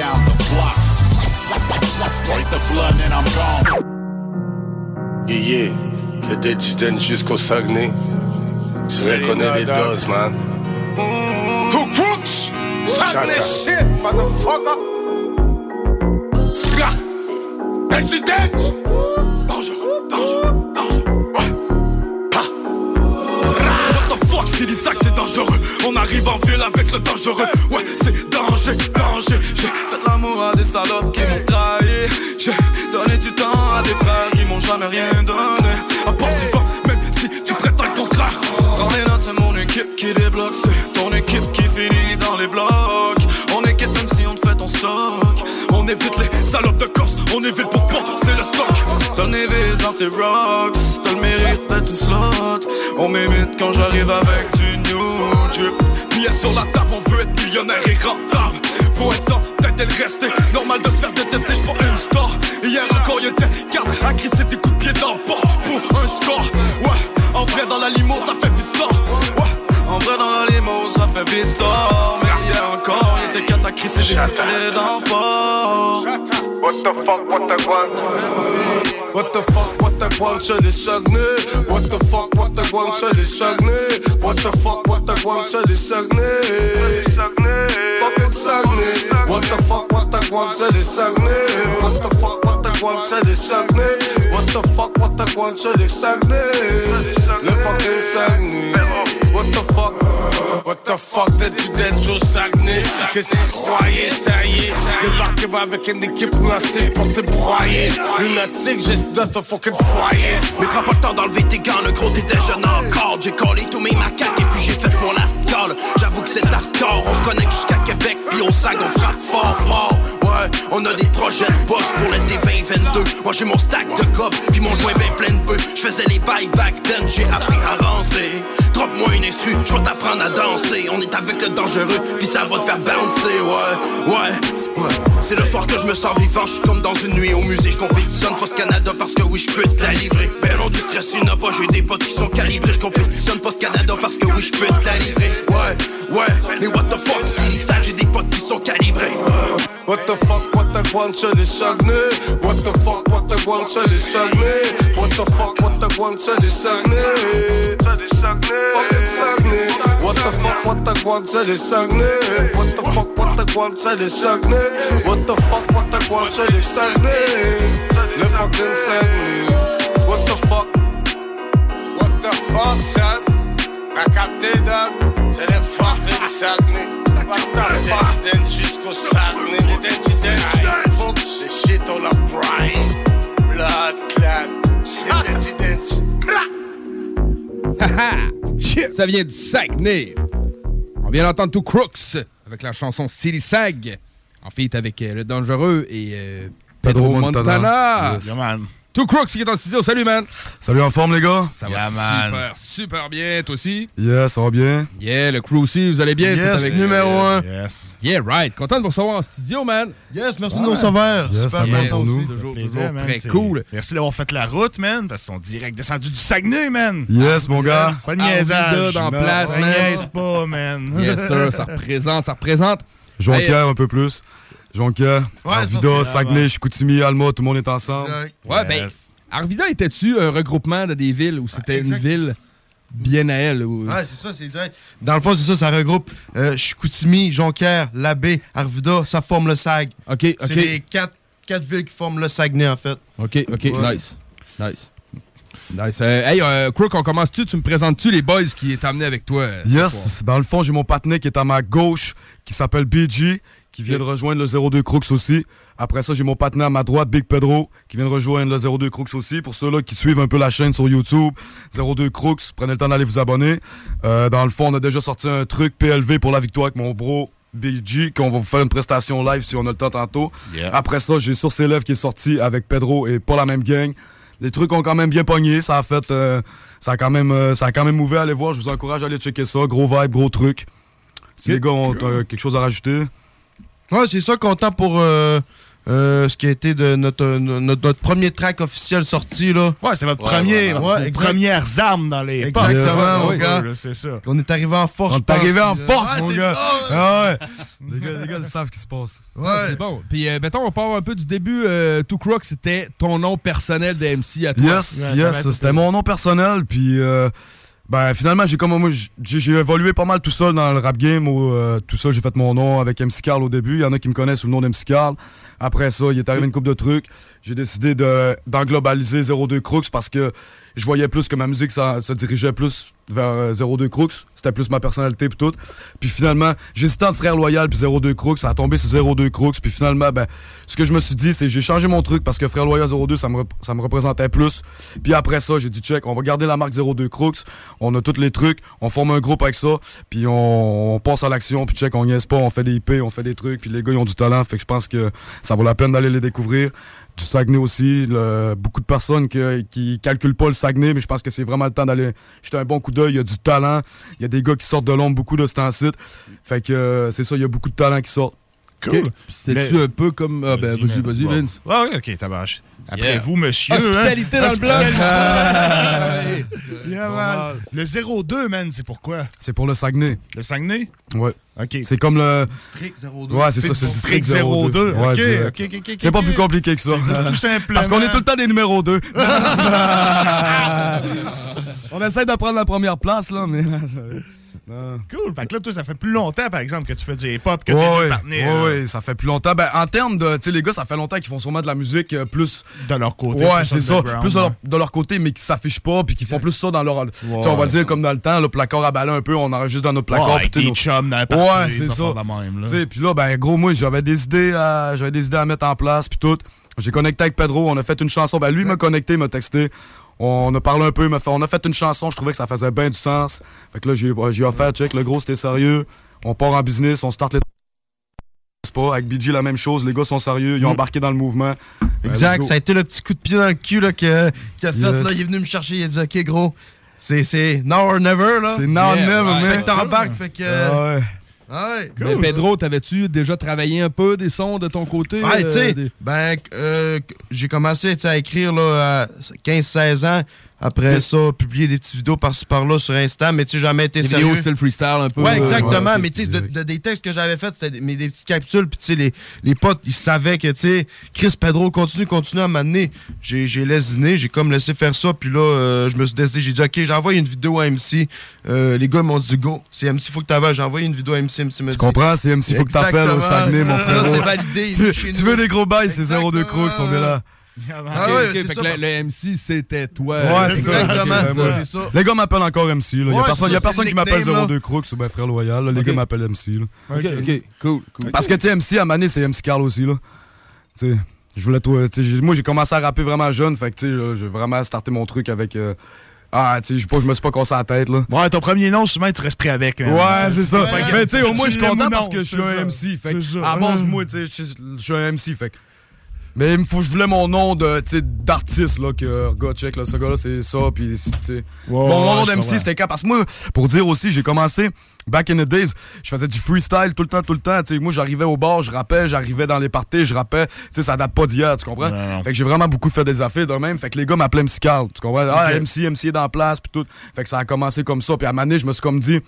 down the block. Break the blood and I'm gone. Yeah, yeah. Le Dead jusqu'au Saguenay. Tu reconnais les doses, man. Two crooks! Saguenay shit, motherfucker! Ska! Incident! Dangereux, dangereux, dangereux. The fuck, c'est dangereux. On arrive en ville avec le dangereux. Ouais, c'est danger, danger. J'ai fait l'amour à des salopes qui m'ont trahi. J'ai donné du temps à des frères qui m'ont jamais rien donné. À part du vent, même si tu prétends le contraire. Prends les notes, c'est mon équipe qui débloque. C'est ton équipe qui finit dans les blocs. On est quête même si on te fait ton stock. On évite les salopes de Corse, on évite pour pas, c'est le stock. T'en évites dans tes rocks, t'as le mérite. On m'imite quand j'arrive avec du new drip. Sur la table, on veut être millionnaire et rentable. Faut être en tête et le rester. Normal de se faire détester, j'suis une star. Hier encore, y'était garde à crisser des coups de pied dans le pour un score? Ouais, en vrai, dans la limo, ça fait vista. Ouais, en vrai, dans la limo, ça fait vista. Mais hier encore, y'était quatre à crisser des coups de pied dans le port. What the fuck, what the guan? What the fuck, what the guan, c'est les Saguenay? What the fuck, what the guan, c'est les Saguenay? What the fuck, what the guan, c'est les Saguenay? Fucking Saguenay. What the fuck, what the guan, c'est les Saguenay? What the fuck, what the guan, c'est les Saguenay? What the fuck, what the guan, c'est les Saguenay? Le fucking Saguenay. What the fuck? What the fuck, t'as du danger au Saguenay? Qu'est-ce que tu croyais, ça y est? Débarquez-moi avec une équipe massive pour te broyer. Lunatique, juste dans ton fucking foyer. Mais prends pas le temps d'enlever tes gants, le gros t'es déjà encore. J'ai collé tous mes macaques et puis j'ai fait mon last call. J'avoue que c'est hardcore, on se connecte jusqu'à Québec, puis au SAG on frappe fort fort. On a des projets de boss pour l'été 2022. Moi j'ai mon stack de cob, puis mon joint ben plein de bœufs. J'faisais les bails back then, j'ai appris à rancer. Drop-moi une instru, j'vais t'apprendre à danser. On est avec le dangereux, puis ça va te faire bouncer. Ouais, ouais, ouais. C'est le soir que je me sens vivant, je suis comme dans une nuit au musée, je compétitionne Post Canada parce que oui je peux te la livrer. Ben non du stress, il n'a pas, j'ai des potes qui sont calibrés, je compétitionne Post Canada parce que oui je peux te la livrer. Ouais, ouais, mais what the fuck, c'est ça, j'ai des potes qui sont calibrés. What the fuck, what the guan, c'est les Saguenay? What the fuck, what the guan, c'est les Saguenay? What the fuck, what the guan, c'est les Saguenay? Fucking Saguenay. What the fuck, what the guan, c'est les Saguenay? What the fuck, what the guan, c'est les Saguenay? What the fuck, what the guan, c'est les Saguenay? Le fucking Saguenay. What the fuck? What the fuck, son? T'as capté, Doc? C'est les fucking Saguenay. Jusqu'au folks. Shit on the brine. Blood clap. Ça vient du Saguenay. On vient d'entendre tout Crooks avec la chanson City Sag. En fait, avec euh, le Dangereux et euh, Pedro, Pedro Montana. Montana. Yes. Yeah, man. Two Crooks qui est en studio. Salut, man. Salut en forme, les gars. Ça va super, super bien. Toi aussi? Yeah, ça va bien. Yeah, le crew aussi. Vous allez bien? Yes, Tout avec numéro un. Yes. Yeah, right. Content de vous recevoir en studio, man. Yes, merci de nous recevoir. Yes, Super va content pour nous. aussi. Toujours, Plaisir, toujours man. très cool. Merci d'avoir fait la route, man, parce qu'ils sont direct descendus du Saguenay, man. Yes, mon gars. Pas de niaisage. dans Non, place, ça man. niaise pas, man. Yes, sir. Ça représente, ça représente. Jonquière un peu plus. Jonquière, Ouais, Arvida, Saguenay. Chicoutimi, Alma, tout le monde est ensemble. Exact. Ouais, ben, Arvida était-tu un regroupement de des villes ou c'était une ville? bien à elle. ou- Ouais, c'est ça, c'est direct. Dans le fond, c'est ça, ça regroupe euh, Chicoutimi, Jonquière, Labbé, Arvida, ça forme le SAG. OK, C'est OK. les quatre, quatre villes qui forment le Saguenay, en fait. OK, OK, Ouais. nice. Nice. Nice. Euh, hey, euh, Crook, on commence-tu? Tu me présentes-tu les boys qui est amené avec toi? euh? Yes, dans le fond, j'ai mon partenaire qui est à ma gauche, qui s'appelle BG, qui vient de rejoindre le 02 Crooks aussi. Après ça, j'ai mon partenaire à ma droite, Big Pedro, qui vient de rejoindre le 02 Crooks aussi. Pour ceux-là qui suivent un peu la chaîne sur YouTube, 02 Crooks, prenez le temps d'aller vous abonner. Euh, dans le fond, on a déjà sorti un truc PLV pour la victoire avec mon bro BG, qu'on va vous faire une prestation live si on a le temps tantôt. Yeah. Après ça, j'ai Source Élève qui est sorti avec Pedro et pas la même gang. Les trucs ont quand même bien pogné, ça a fait, euh, ça a quand même, euh, ça a quand même ouvert. Allez voir, je vous encourage à aller checker ça. Gros vibe, gros truc. Si les gars ont quelque chose à rajouter. Ouais, c'est ça, content pour euh, euh, ce qui a été de notre, euh, notre, notre premier track officiel sorti, là. Ouais, c'était votre Ouais, premier, ouais, vos ouais, exact. premières armes dans les Exactement, mon Ouais, gars. là, C'est ça. On est arrivé en force. On je est arrivé en pense. force, Ouais, mon c'est gars. ça. Ah ouais. les, gars, les gars, ils savent ce qui se passe. Ah, c'est bon. Puis, euh, mettons, on part un peu du début. Euh, Two Crook, c'était ton nom personnel de MC à toi. Yes, yes, c'était mon nom personnel, puis euh, ben finalement j'ai comme moi j'ai évolué pas mal tout seul dans le rap game, où, euh, tout ça j'ai fait mon nom avec MC Carl au début, il y en a qui me connaissent sous le nom d'MC Carl. Après ça, il est arrivé une coupe de trucs, j'ai décidé de d'englobaliser 02 Crooks parce que je voyais plus que ma musique ça, se dirigeait plus vers euh, 02 Crooks, c'était plus ma personnalité puis tout. Puis finalement, j'hésitais entre Frère Loyal puis 02 Crooks, ça a tombé sur 02 Crooks, puis finalement ben ce que je me suis dit c'est j'ai changé mon truc parce que Frère Loyal 02 ça me ça me représentait plus. Puis après ça, j'ai dit check, on va garder la marque 02 Crooks, on a tous les trucs, on forme un groupe avec ça, puis on, on passe à l'action, puis check, on niaise pas, on fait des IP, on fait des trucs, puis les gars ils ont du talent, fait que je pense que ça vaut la peine d'aller les découvrir. Du Saguenay aussi, le- beaucoup de personnes que- qui calculent pas le Saguenay, mais je pense que c'est vraiment le temps d'aller jeter un bon coup d'œil. Il y a du talent, il y a des gars qui sortent de l'ombre, beaucoup de ce temps-ci. Fait que euh, c'est ça, il y a beaucoup de talent qui sortent. Cool. Ok. C'était-tu Mais- un peu comme. Ah, ben, vas-y, vas-y, Bon. Vince. Ah oui, ok, tabache. Après Yeah. vous, monsieur. Hospitalité hein? dans le bloc. Mal. Le 02, man, c'est pourquoi? C'est pour le Saguenay. Le Saguenay? Ouais. OK. C'est comme le. District 02. Ouais, c'est ça, c'est District 02. Ouais, OK, direct. OK, OK, OK. C'est pas plus compliqué que ça. Tout simplement. Parce qu'on est tout le temps des numéros 2. On essaie de prendre la première place, là, mais. Non. Cool. Fait que là, toi, ça fait plus longtemps, par exemple, que tu fais du hip-hop, que Ouais, t'es ouais, ouais, ça fait plus longtemps. Ben, en termes de. Tu sais, les gars, ça fait longtemps qu'ils font sûrement de la musique euh, plus. De leur côté. Ouais, c'est ça. Plus de leur, ouais. de leur côté, mais qui s'affichent pas, puis qui font plus ça dans leur. tu sais, on va dire comme dans le temps, le placard à balai un peu, on enregistre dans notre placard. Ouais, puis tu nos- chums dans la Ouais, c'est ça. Tu sais, puis là, ben, gros, moi, j'avais des idées à, j'avais des idées à mettre en place, puis tout. J'ai connecté avec Pedro, on a fait une chanson. Ben, lui, m'a connecté, il m'a texté. On a parlé un peu, on a fait une chanson, je trouvais que ça faisait bien du sens. Fait que là, j'ai, j'ai offert, check, le gros, c'était sérieux. On part en business, on start les. C'est pas, avec BG, la même chose, les gars sont sérieux, ils ont Mm. embarqué dans le mouvement. Ben, Exact, ça a été le petit coup de pied dans le cul là, que- qu'il a fait. Yes. Là, il est venu me chercher, il a dit Ok, gros, c'est- c'est now or never. là. C'est now or Yeah, never, man. Fait que t'embarques, fait que. Ah ouais. Mais Pedro, t'avais-tu déjà travaillé un peu des sons de ton côté? Ouais, euh, des- ben, euh, j'ai commencé à écrire là, à 15-16 ans. Après ça, publier des petites vidéos par-ci par-là sur Insta, mais tu sais, jamais été Des sérieux. vidéos style freestyle un peu. Ouais, euh, exactement. ouais, mais tu sais, de, de- des textes que j'avais faits, c'était des, petites capsules. Puis tu sais, les, les potes, ils savaient que, tu sais, Chris Pedro, continue, continue à m'amener. J'ai j'ai lésiné, j'ai comme laissé faire ça. Puis là, euh, je me suis décidé, j'ai dit, OK, j'envoie une vidéo à MC. Euh, les gars m'ont dit, go, c'est MC, faut que t'ailles. J'ai envoyé une vidéo à MC. MC me Tu comprends? C'est MC, faut que t'appelles au. Saguenay, mon Là, frérot. c'est validé, Tu, tu veux des gros bails, c'est 02 Crooks, on est là. Ah ouais, ok, c'est fait ça, que le, parce- le MC, c'était toi. Ouais, c'est ça. Exactement, Ok, c'est ouais, ça, ouais. c'est ça. Les gars m'appellent encore MC. Il y a Ouais, personne, y a personne qui le m'appelle nickname, 02 Crooks ou ben Frère Loyal. là. Les gars m'appellent MC. Là. Ok, ok, cool, cool. Parce que, tu sais, MC, à Mané, c'est MC Carl aussi. Là. Tu sais, je voulais toi. Moi, j'ai commencé à rapper vraiment jeune. Fait que, tu sais, là, j'ai vraiment starté mon truc avec. euh, Ah, tu sais, je pas- je me suis pas cassé la tête. Là. Ouais, ton premier nom, souvent, tu restes pris avec. man. Ouais, c'est ça. Mais tu sais, au moins, je suis content parce que je suis un. MC. Fait que, à base, moi, tu sais, je je suis un MC. Fait que- Mais il me faut, je voulais mon nom de, d'artiste, là, que, gars, check, là, ce gars-là, c'est ça, puis c'était... Mon nom d'MC, c'était quand? Parce que moi, pour dire aussi, j'ai commencé, back in the days, je faisais du freestyle tout le temps, tout le temps, tu sais, moi, j'arrivais au bar, je rappais, j'arrivais dans les parties, je rappais, tu sais, ça date pas d'hier, tu comprends? Non, non. Fait que j'ai vraiment beaucoup fait des affaires de même, fait que les gars m'appelaient MC Carl, tu comprends? Ah. MC, MC est dans la place, puis tout. Fait que ça a commencé comme ça, puis à un moment donné, je me suis comme dit,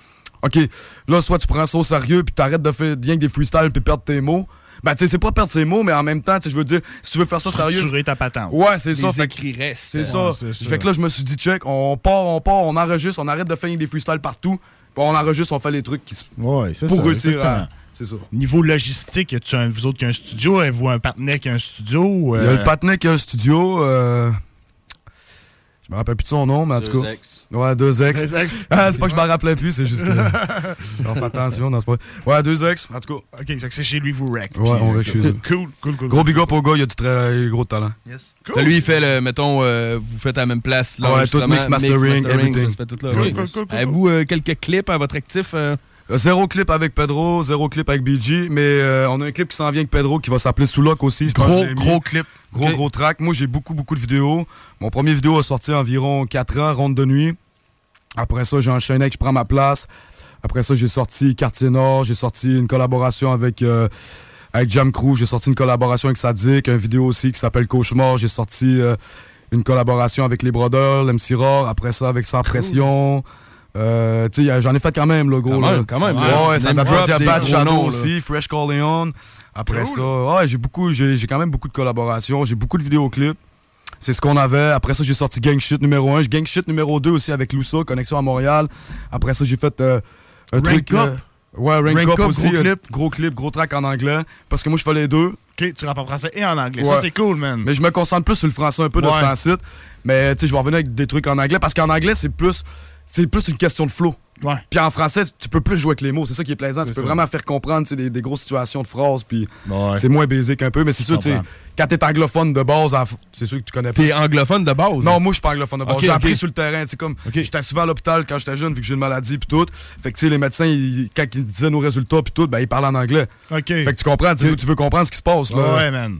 OK, là, soit tu prends ça au sérieux, puis t'arrêtes de faire bien que des freestyles, puis perdre tes mots. Ben, tu sais, c'est pas perdre ses mots, mais en même temps, tu sais, je veux dire, si tu veux faire ça sérieux. Structurer ta patente. Ouais, c'est ça. Fait écrits restent. C'est ça. Fait que là, je me suis dit, check, on part, on part, on enregistre, on arrête de faire des freestyles partout. On enregistre, on fait les trucs qui se. Ouais, c'est Pour ça, réussir à-. C'est ça. Niveau logistique, y a-tu un, vous autres qui a un studio? Avez-vous un partenaire qui a un studio? Il y a euh, le patinet qui a un studio. euh, me rappelle plus de son nom, mais en tout Deux cas. ex. Ouais, deux ex. Deux ex. Ah, c'est pas que je m'en rappelais plus, c'est juste que. On fait attention dans ce point. Ouais, deux ex, en tout cas. Ok, c'est chez lui, vous rec. Ouais, on rec chez eux. Cool, cool, cool. Gros big up au gars, il a du très gros talent. Yes. Là, lui, il fait le, mettons, euh, vous faites à la même place. Ouais, l'enregistrement, tout mix, mastering, everything. Ça se fait tout là. Cool, cool, cool, cool, Avez-vous euh, quelques clips à votre actif? euh? Zéro clip avec Pedro, zéro clip avec BG, mais euh, on a un clip qui s'en vient avec Pedro qui va s'appeler Sous Lock aussi. je pense Gros, que gros clip. Gros, gros track. Moi, j'ai beaucoup, beaucoup de vidéos. Mon premier vidéo a sorti environ 4 ans, Ronde de nuit. Après ça, j'ai enchaîné avec Je prends ma place. Après ça, j'ai sorti Quartier Nord. J'ai sorti une collaboration avec, euh, avec Jam Crew. J'ai sorti une collaboration avec Sadik. Un vidéo aussi qui s'appelle Cauchemar. J'ai sorti euh, une collaboration avec Les Brothers, l'MC Raw. Après ça, avec Sans Pression. Euh, j'en ai fait quand même, le gros. Quand là. même, quand même, Ouais, là. ouais, ça de des Bad Shadow là. aussi, Fresh Corleone. Après ça, ouais, j'ai beaucoup, j'ai j'ai quand même beaucoup de collaborations. J'ai beaucoup de vidéoclips. C'est ce qu'on avait. Après ça, j'ai sorti Gang Shit numéro 1. Gang Shit numéro 2 aussi avec Loussa, Connexion à Montréal. Après ça, j'ai fait euh, un Rank truc. Up? ouais, Rank, Rank Up, Up, aussi. gros euh, clip. Gros clip, gros track en anglais. Parce que moi, je fais les deux. Ok, tu rappes en français et en anglais. Ouais. Ça, c'est cool, man. Mais je me concentre plus sur le français un peu de Ouais. ce temps-ci. Mais tu sais, je vais revenir avec des trucs en anglais parce qu'en anglais, c'est plus, c'est plus une question de flow. Ouais. Puis en français, tu peux plus jouer avec les mots. C'est ça qui est plaisant. Tu peux ça. vraiment faire comprendre des, des grosses situations de phrases. Puis Ouais. c'est moins basic un peu. Mais c'est sûr, quand t'es anglophone de base, c'est sûr que tu connais pas. T'es anglophone de base? Non, moi, je suis pas anglophone de base. J'ai appris sur le terrain. C'est comme, j'étais souvent à l'hôpital quand j'étais jeune, vu que j'ai une maladie, puis tout. Fait que, tu sais, les médecins, ils- quand ils disaient nos résultats, puis tout, ben, ils parlaient en anglais. Fait que tu comprends, tu veux comprendre ce qui se passe, là. Ouais, man.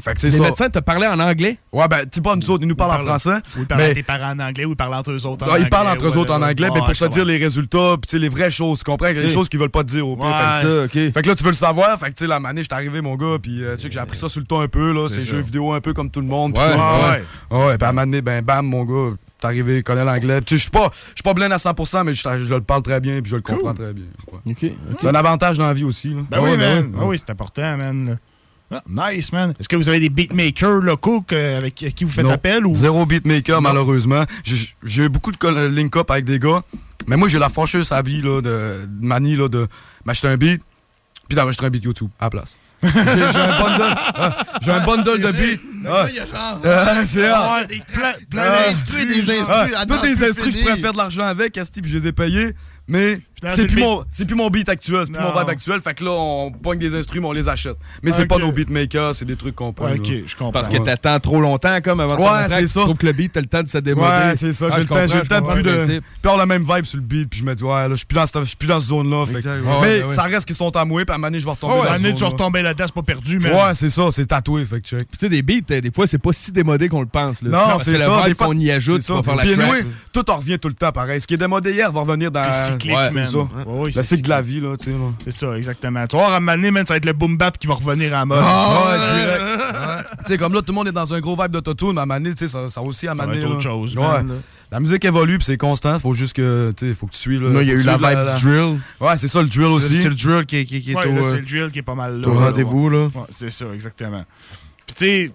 Fait que Les ça. médecins te parlaient en anglais? Ouais, ben, tu sais pas, nous autres, ils nous parlent en parlent- français. Ou ils parlent à mais tes parents en anglais, ou ils parlent entre eux autres en non, anglais. ils parlent entre eux autres en anglais, mais pour te dire les résultats, sais, les vraies choses, tu comprends? Les choses qu'ils veulent pas te dire au pire. Fait Ça. Fait que là, tu veux le savoir. Fait que, tu sais, la manée, j'étais arrivé, mon gars, puis euh, tu sais que j'ai appris ça sur le temps un peu, là. C'est jeux vidéo un peu comme tout le monde. puis Ouais, ouais. Ouais. Puis à donné, ben, bam, mon gars, t'es arrivé, il connaît l'anglais. Je suis pas, je suis pas blind à 100%, mais je, le parle très bien, puis je le comprends très bien. ouais. OK. C'est un avantage dans la vie aussi, là. Ben oui, man. ouais. Ah oui, c'est important, man. Ah, nice, man. Est-ce que vous avez des beatmakers locaux que- avec qui vous faites Non. appel ou? Zéro beatmaker, malheureusement. J'ai- eu beaucoup de link-up avec des gars. Mais moi, j'ai la fâcheuse habit là, de, de manie là, de m'acheter un beat, puis d'enregistrer un beat YouTube à la place. J'ai j'ai un bundle, j'ai un bundle de beats. Ah, ah, c'est plein, plein Ah. des instrus. Ah, à tous des instrus, je pourrais faire de l'argent avec, Asti, puis je les ai payés. Mais là, c'est plus, mon, c'est plus mon beat actuel, c'est plus mon vibe actuel. Fait que là, on pogne des instruments, on les achète. Mais c'est pas nos beatmakers, c'est des trucs qu'on pogne. Ok, là. je comprends. Parce que Ouais. t'attends trop longtemps, comme avant de Ouais, c'est tu ça. trouves que le beat, t'as le temps de se démoder. Ouais, c'est ça. Ah, j'ai le je temps, j'ai le comprends, temps je plus de. Puis principe. on a la même vibe sur le beat, puis je me dis, ouais, là, je suis plus dans cette, je suis plus dans cette zone-là. mais ça reste qu'ils sont à mouer, puis à un moment donné, je vais retomber Oh, là-dedans, c'est pas perdu, man. Ouais, c'est ça, c'est tatoué, fait que check. Puis tu sais, des beats, euh, des fois, c'est pas si démodé qu'on le pense. Là. Non, c'est ça. Des fois, qu'on y ajoute ça. faire la Puis anyway, tout en revient tout le temps pareil. Ce qui est démodé hier va revenir dans. C'est cyclique, Ouais, man. c'est ça. Cycle de la vie, là, tu sais. C'est ça, exactement. Tu vas donné, man, ça va être le boom bap qui va revenir à mode. Ah, ouais, direct. Ouais. Tu sais, comme là, tout le monde est dans un gros vibe d'autotune, mais à tu sais, ça, aussi à donné, autre chose. La musique évolue, puis c'est constant. Faut juste que, tu faut que tu suives. Là, il y a eu la vibe du drill. Ouais, c'est ça, le drill aussi. c'est le drill qui, qui, qui est Ouais, au, euh, c'est le drill qui est pas mal là. au rendez-vous, là. Ouais, c'est ça, exactement. Puis tu sais,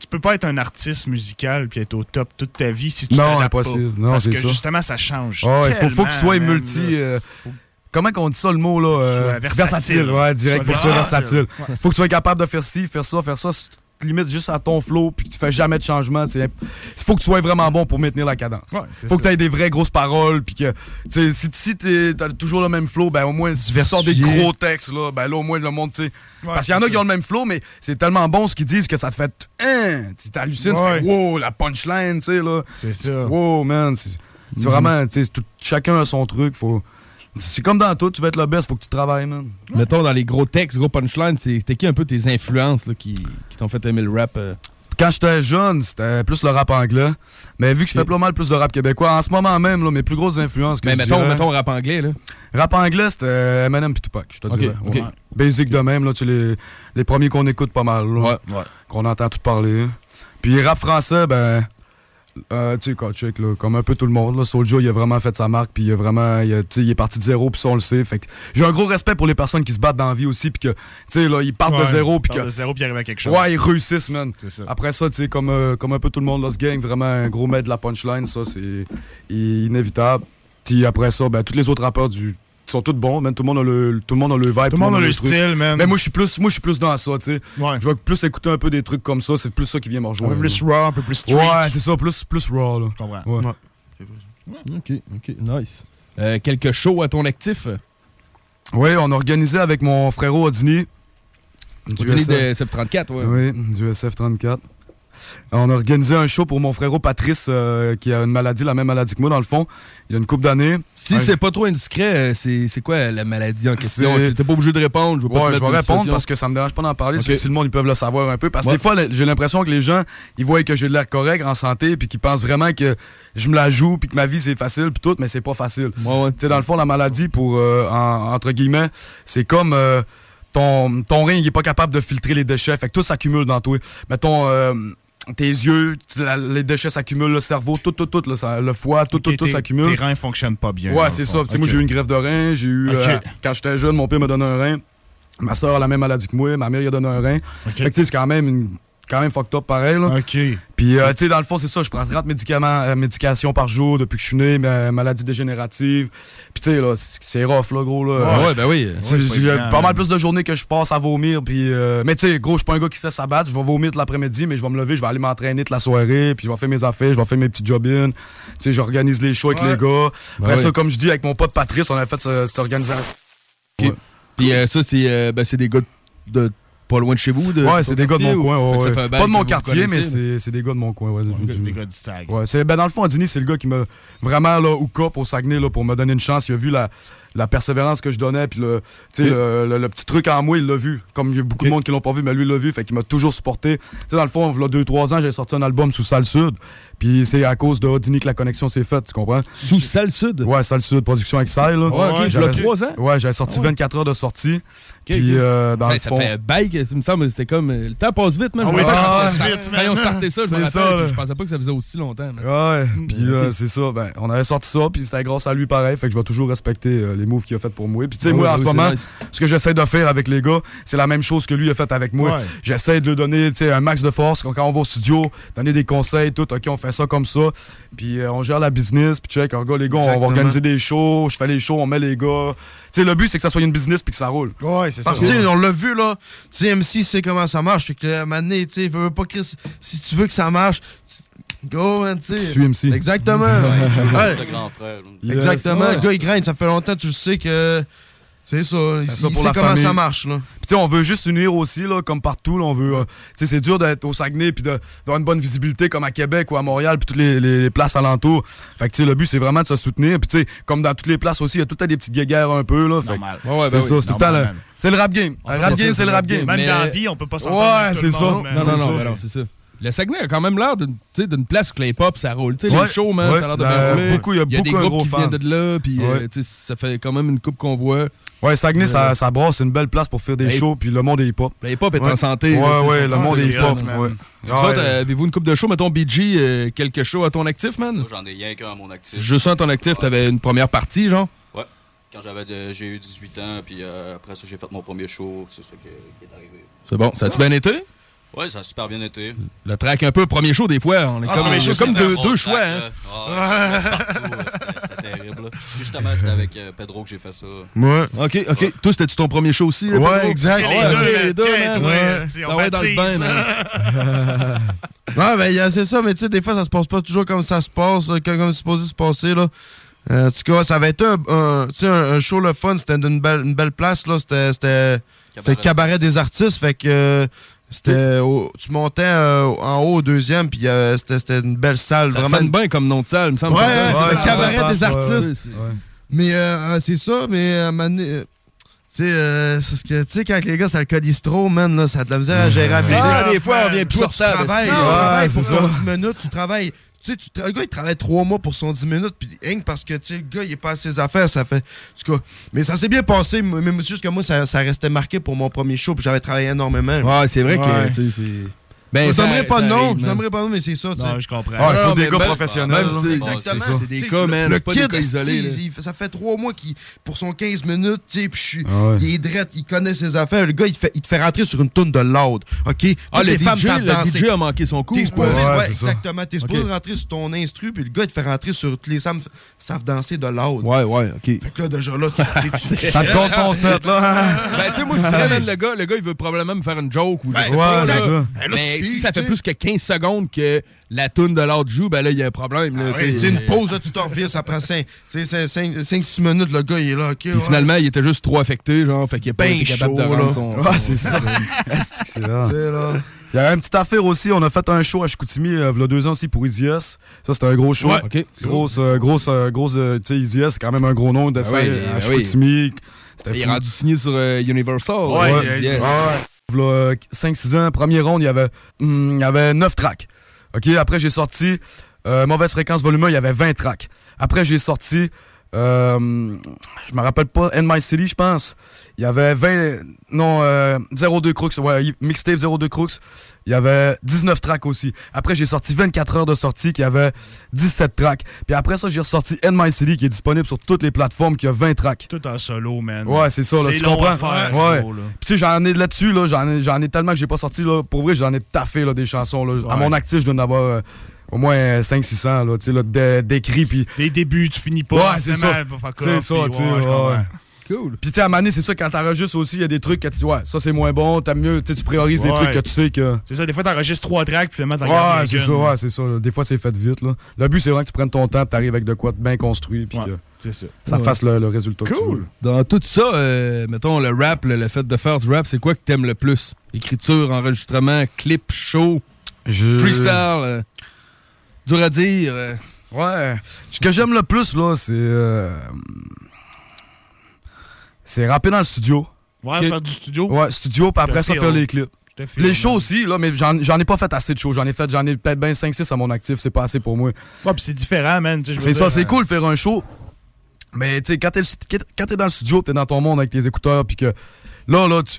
tu peux pas être un artiste musical puis être au top toute ta vie si tu Non, t'adaptes impossible. pas. Non, Parce c'est que ça. justement, ça change. Ouais, il faut, faut que tu sois multi. euh, comment qu'on dit ça le mot là euh, Sois versatile. Ouais, direct. Faut que tu sois versatile. versatile. Faut que tu sois capable de faire ci, faire ça, faire ça. Te limites juste à ton flow puis que tu fais jamais de changement. Il faut que tu sois vraiment bon pour maintenir la cadence. Ouais, c'est faut que tu aies des vraies grosses paroles puis que si, si tu as toujours le même flow, ben au moins si tu sors des gros textes là, ben là au moins le monde tu sais Ouais, parce qu'il y en c'est a qui ont le même flow mais c'est tellement bon ce qu'ils disent que ça te fait hein, tu t'hallucines, tu fais wow, la punchline, tu sais là. C'est ça. Wow, man. C'est c'est vraiment, tu sais, c'est chacun a son truc. Faut... C'est comme dans tout, tu veux être le best, faut que tu travailles, man. Mettons, dans les gros textes, gros punchlines, c'est- c'était qui un peu tes influences là, qui, qui t'ont fait aimer le rap? euh? Quand j'étais jeune, c'était plus le rap anglais. Mais vu que je fais pas mal plus de rap québécois, en ce moment même, là, mes plus grosses influences que Mais mettons, dirais- mettons rap anglais, là. Rap anglais, c'était Eminem pis Tupac, je te Ok, dirais. ok. Ouais. Basic de même, là, tu les, les premiers qu'on écoute pas mal, là. Ouais. qu'on entend tout parler. Puis rap français, ben, Euh, tu sais, là, comme un peu tout le monde, là, Soulja, il a vraiment fait sa marque, puis il a vraiment, il, a- est parti de zéro, puis ça, on le sait. Fait j'ai un gros respect pour les personnes qui se battent dans la vie aussi, puis que, tu sais, là, ils partent de zéro, puis que. de zéro, puis arrivent à quelque chose. Ouais, ils réussissent, man. Ça. Après ça, tu sais, comme, euh, comme un peu tout le monde, Lost Gang, vraiment un gros maître de la punchline, ça, c'est inévitable. Puis après ça, ben, tous les autres rappeurs du sont tous bons, man. Tout le monde a le, tout le monde a le vibe. Tout le monde a le truc. style, man. Mais moi, je suis plus, moi, je suis plus dans ça, tu sais. Ouais. Je vais plus écouter un peu des trucs comme ça. C'est plus ça qui vient me Un rejoindre. peu plus raw, un peu plus street. Ouais, c'est ça, plus, plus raw, là. Je comprends. Ouais. Ok, ok, nice. Euh, quelques shows à ton actif? Oui, on a organisé avec mon frérot Odini. Du Odini SF. de SF34, ouais. Oui, du SF34. On a organisé un show pour mon frérot Patrice, euh, qui a une maladie, la même maladie que moi, dans le fond. Il y a une couple d'années. Si Un- c'est pas trop indiscret, euh, c'est quoi la maladie en question? T'es pas obligé de répondre. Je te Ouais, je vais répondre situation. parce que ça me dérange pas d'en parler. Ok. c'est que Si le monde ils peuvent le savoir un peu. Parce que Ouais. des fois, j'ai l'impression que les gens, ils voient que j'ai de l'air correct, en santé, puis qu'ils pensent vraiment que je me la joue, puis que ma vie c'est facile, puis tout, mais c'est pas facile. Ouais, ouais. Tu sais, dans le fond, la maladie, pour euh, en- entre guillemets, c'est comme euh, ton, ton rein, il est pas capable de filtrer les déchets. Fait que tout s'accumule dans toi. Mettons, euh, tes yeux, la- les déchets s'accumulent, le cerveau, tout, tout, tout, là, ça- le foie, tout, tout, tout s'accumule. Tes reins fonctionnent pas bien. Ouais, c'est ça. Moi, j'ai eu une greffe de rein. J'ai eu. Euh, quand j'étais jeune, mon père m'a donné un rein. Ma soeur a la même maladie que moi. Ma mère, il a donné un rein. Fait que, tu sais, c'est quand même une. Quand même fucked up pareil, là. OK. Puis, euh, tu sais, dans le fond, c'est ça. Je prends 30 médicaments, euh, médications par jour depuis que je suis né, ma maladie dégénérative. Puis, tu sais, là, c'est rough, là, gros, là. Ouais, ouais, ben oui. C'est- Ouais, c'est pas J'ai pas mal plus de journées que je passe à vomir. Puis, euh, mais tu sais, gros, je suis pas un gars qui sait s'abattre. Je vais vomir tout l'après-midi, mais je vais me lever, je vais aller m'entraîner toute la soirée. Puis, je vais faire mes affaires, je vais faire mes petits job-in. Tu sais, j'organise les shows avec Ouais. les gars. Après Ben ça, oui. comme je dis, avec mon pote Patrice, on a fait ce- cette organisation. Ok. Puis euh, ça, c'est euh, ben, c'est des gars de pas loin de chez vous? De, Ouais, c'est des gars de mon ou- coin. ouais, ouais. fait Pas de mon quartier, mais c'est des gars de mon coin. Ouais, du- Les gars du SAG. Ouais, ben dans le fond Andini, c'est le gars qui m'a vraiment là hook up au Saguenay là pour me donner une chance, il a vu la, la persévérance que je donnais puis le le, le- le petit truc en moi, il l'a vu. Comme il y a beaucoup de monde qui l'ont pas vu, mais lui il l'a vu, fait qu'il m'a toujours supporté. Tu sais dans le fond, il y a 2 3 ans, j'ai sorti un album sous Salle Sud. Puis c'est à cause de Odini que la connexion s'est faite, tu comprends? Sous Salle Sud? Ouais, Salle Sud, production Excel là. Ouais, ok, Ouais, je l'ai j'avais- 3 ans? Ouais, j'avais sorti Ah ouais. 24 heures de sortie. Puis euh, dans Ben, le ça fond fait un bail, il me semble, c'était comme. euh, Le temps passe vite, man. Ah oui, me le temps rappelle, passe quand- vite, man. starté ça, je me rappelle, ça, là. je pensais pas que ça faisait aussi longtemps. man. Ouais, puis euh, c'est ça. Ben, on avait sorti ça, puis c'était grâce à lui pareil. Fait que je vais toujours respecter euh, les moves qu'il a fait pour moi. Puis tu sais, Ah moi oui, en oui, ce moment, nice. ce que j'essaie de faire avec les gars, c'est la même chose que lui a fait avec moi. Ouais. J'essaie de lui donner un max de force quand quand on va au studio, donner des conseils, tout. Ok, on fait ça comme ça. Puis euh, on gère la business. Puis check, regarde, les gars, on va organiser des shows. Je fais les shows, on met les gars. Tu sais, le but, c'est que ça soit une business puis que ça roule. Ouais, c'est ça. Parce que, tu sais, on l'a vu, là. Tu sais, MC sait comment ça marche. Fait que, tu sais, veut pas Chris. Si tu veux que ça marche, tu- go, man, tu suis MC. Exactement. Ouais, Le grand frère. Yes. Exactement. Ouais. Le gars, il graine. Ça fait longtemps, tu le sais que. C'est ça. Il, ça il pour sait la comment famille. ça marche, là. Puis tu sais, on veut juste unir aussi, là, comme partout. Là, on veut, euh, tu sais, c'est dur d'être au Saguenay puis d'avoir une bonne visibilité comme à Québec ou à Montréal puis toutes les, les- les places alentours. Fait que tu sais, le but c'est vraiment de se soutenir. Puis tu sais, comme dans toutes les places aussi, il y a tout le temps des petites guéguerres un peu là. Fait. Ouais, ouais, c'est ben ça, oui. c'est tout le temps le, c'est le rap game. Le rap game, c'est le rap game. Même Mais- dans la vie, on peut pas s'entendre. Ouais, c'est ça. Non, non, ben non, c'est ça. Le Saguenay a quand même l'air d'une tu sais, d'une place que les pop ça roule. Tu sais, Ouais, les shows, man, ouais, ça a l'air de ben, bien rouler. beaucoup, il y a des beaucoup un groupes gros qui fan. viennent de là, puis euh, Ouais. tu sais, ça fait quand même une coupe qu'on voit. Ouais, Saguenay, ça, ça brasse, c'est une belle place pour faire des Ben, shows puis le monde est hip-hop. Les pop est Ouais. en santé. Ouais, là, ouais, le monde est hip-hop. euh, avez-vous une coupe de show, mettons BG, euh, quelques shows à ton actif, man? Moi, j'en ai rien qu'un à mon actif. Juste un à ton actif, t'avais une première partie, genre? Ouais. Quand j'avais de- j'ai eu 18 ans, puis euh, après ça, j'ai fait mon premier show. C'est ça qui, qui est arrivé. C'est bon. Ça a-tu bien été? Ouais, ça a super bien été. Le track un peu, premier show, des fois, on est Ah, comme, show, c'était deux, choix, hein? Ah, c'était. C'était- C'était terrible. Justement, c'était avec euh, Pedro que j'ai fait ça. Ouais. OK, OK. Toi, c'était-tu ton premier show aussi? là, Ouais, Pedro? exact. Ah Les ouais, deux, les deux, Quête, man. ouais, Ouais. si, on ouais, dans le bain, man. Ouais, ben, y a- c'est ça, mais tu sais, des fois, ça se passe pas toujours comme ça se passe, comme comme c'est supposé se passer, là. Euh, en tout cas, ça avait été un, un- tu sais, un, un show le fun, c'était d'une belle, une belle place, là. C'était, c'était, c'était le cabaret des artistes, fait que euh, c'était, au- tu montais euh, en haut au deuxième, puis euh, c'était, c'était une belle salle, Ça vraiment. sonne bien comme nom de salle, il me semble. Ouais, ouais, c'est le cabaret des ouais, artistes. Mais euh, c'est ça, mais euh, tu sais, euh, c'est ce que, tu sais, quand les gars, ça alcoolise trop, man, là, ça a de la misère à gérer. Ah, des fois, on vient plus travailles, c'est- tu travailles pour ça. ton 10 minutes, tu travailles. Tu sais, tu le gars, il travaille 3 mois pour son 10 minutes, puis rien que parce que, tu sais, le gars, il est pas à ses affaires, ça fait. En tout cas, mais ça s'est bien passé, mais mais c'est juste que moi, ça, ça restait marqué pour mon premier show, puis j'avais travaillé énormément. Ouais, c'est vrai Ouais. que, tu sais, c'est... Ben, je nommerai pas de nom, je nommerai pas de nom, mais c'est ça. tu sais. Non, je comprends. Il faut non, des gars même- professionnels. là. sais, Exactement. c'est des sais, cas, man, Le pas des kid, isolés, sais, fait- ça fait trois mois qu'il, pour son 15 minutes, tu sais, puis je suis- Ah ouais. il est drette, il connaît ses affaires. Le gars, il te fait, il te fait rentrer sur une toune de loud, OK? Toutes Ah, le les femmes DJ, le danser. DJ a manqué son coup. T'es supposé, Ouais, ouais, exactement. T'es supposé Ok. rentrer sur ton instru, puis le gars, il te fait rentrer sur toutes les femmes savent danser de loud. Ouais, ouais, OK. Fait que là, déjà là, tu, Ça te cause ton set, là. Ben, tu sais, moi, je dirais, le gars, le gars, il veut probablement me faire une joke ou je sais ouais, pas. Ben si ça fait plus que 15 secondes que la toune de l'autre joue, ben là, il y a un problème. Là, Ouais, sais, une pause, là, tu t'en reviens, ça prend 5-6 minutes, le gars, il est là, ouais. finalement, il était juste trop affecté, genre, fait qu'il a pas Ben été capable de rendre son... Son- c'est ça. C'est là? Il y avait une petite affaire aussi. On a fait un show à Chicoutimi euh, il y a deux ans aussi pour Easy S. Ça, c'était un gros show. Ouais, OK. Grosse, euh, grosse, euh, grosse, euh, tu sais, c'est quand même un gros nom d'essai Ah ouais, à ben Chicoutimi. C'était Il est rendu signé sur euh, Universal. Ouais, Ouais, il- yes. V'là, euh, 5-6 ans, premier round, il y avait, hum, il y avait 9 tracks. OK, après, j'ai sorti euh, Mauvaise fréquence volume 1, il y avait 20 tracks. Après, j'ai sorti, euh, je me rappelle pas, In My City, je pense. Il y avait 20, non, euh, 02 Crooks, ouais, mixtape 02 Crooks. Il y avait 19 tracks aussi. Après, j'ai sorti 24 heures de sortie, qui avait 17 tracks. Puis après ça, j'ai ressorti In My City, qui est disponible sur toutes les plateformes, qui a 20 tracks. Tout en solo, man. Ouais, c'est ça, là, tu comprends? à faire, ouais. gros, là. Puis tu sais, j'en ai là-dessus, là, j'en ai, tellement que j'ai pas sorti, là. Pour vrai, j'en ai taffé, là, des chansons, là. À mon actif, je dois en avoir euh, au moins 500-600, là, tu sais, là, d'é- d'écrits, puis... Des débuts, tu finis pas. Ouais, c'est ça. C'est ça, tu sais. Cool. Puis tu sais, à Mané, c'est ça, quand t'enregistres aussi, il y a des trucs que tu dis, ouais, ça c'est moins bon, t'aimes mieux, tu sais, tu priorises des trucs que tu sais que... C'est ça, des fois, t'enregistres trois tracks, puis finalement, t'en Ouais, c'est ça, ouais, c'est ça. Des fois, c'est fait vite, là. Le but, c'est vraiment que tu prennes ton temps, t'arrives avec de quoi de bien construit, puis Ouais, que c'est ça. ça Ouais. fasse le, le résultat que tu Cool. veux. Dans tout ça, euh, mettons, le rap, le, le fait de faire du rap, c'est quoi que t'aimes le plus? Écriture, enregistrement, clip, show, Je... freestyle, euh, dur à dire. euh. Ouais. Ce que j'aime le plus, là, c'est. euh, C'est rapper dans le studio. Ouais, Que- faire du studio. Ouais, studio, puis après ça, faire les clips. Les shows aussi, là, mais j'en j'en ai pas fait assez de shows. J'en ai fait, j'en ai peut-être bien 5-6 à mon actif, c'est pas assez pour moi. Ouais, puis c'est différent, man. C'est ça, c'est euh, cool faire un show. Mais tu sais, quand t'es quand t'es dans le studio, t'es dans ton monde avec tes écouteurs, puis que là, là, tu.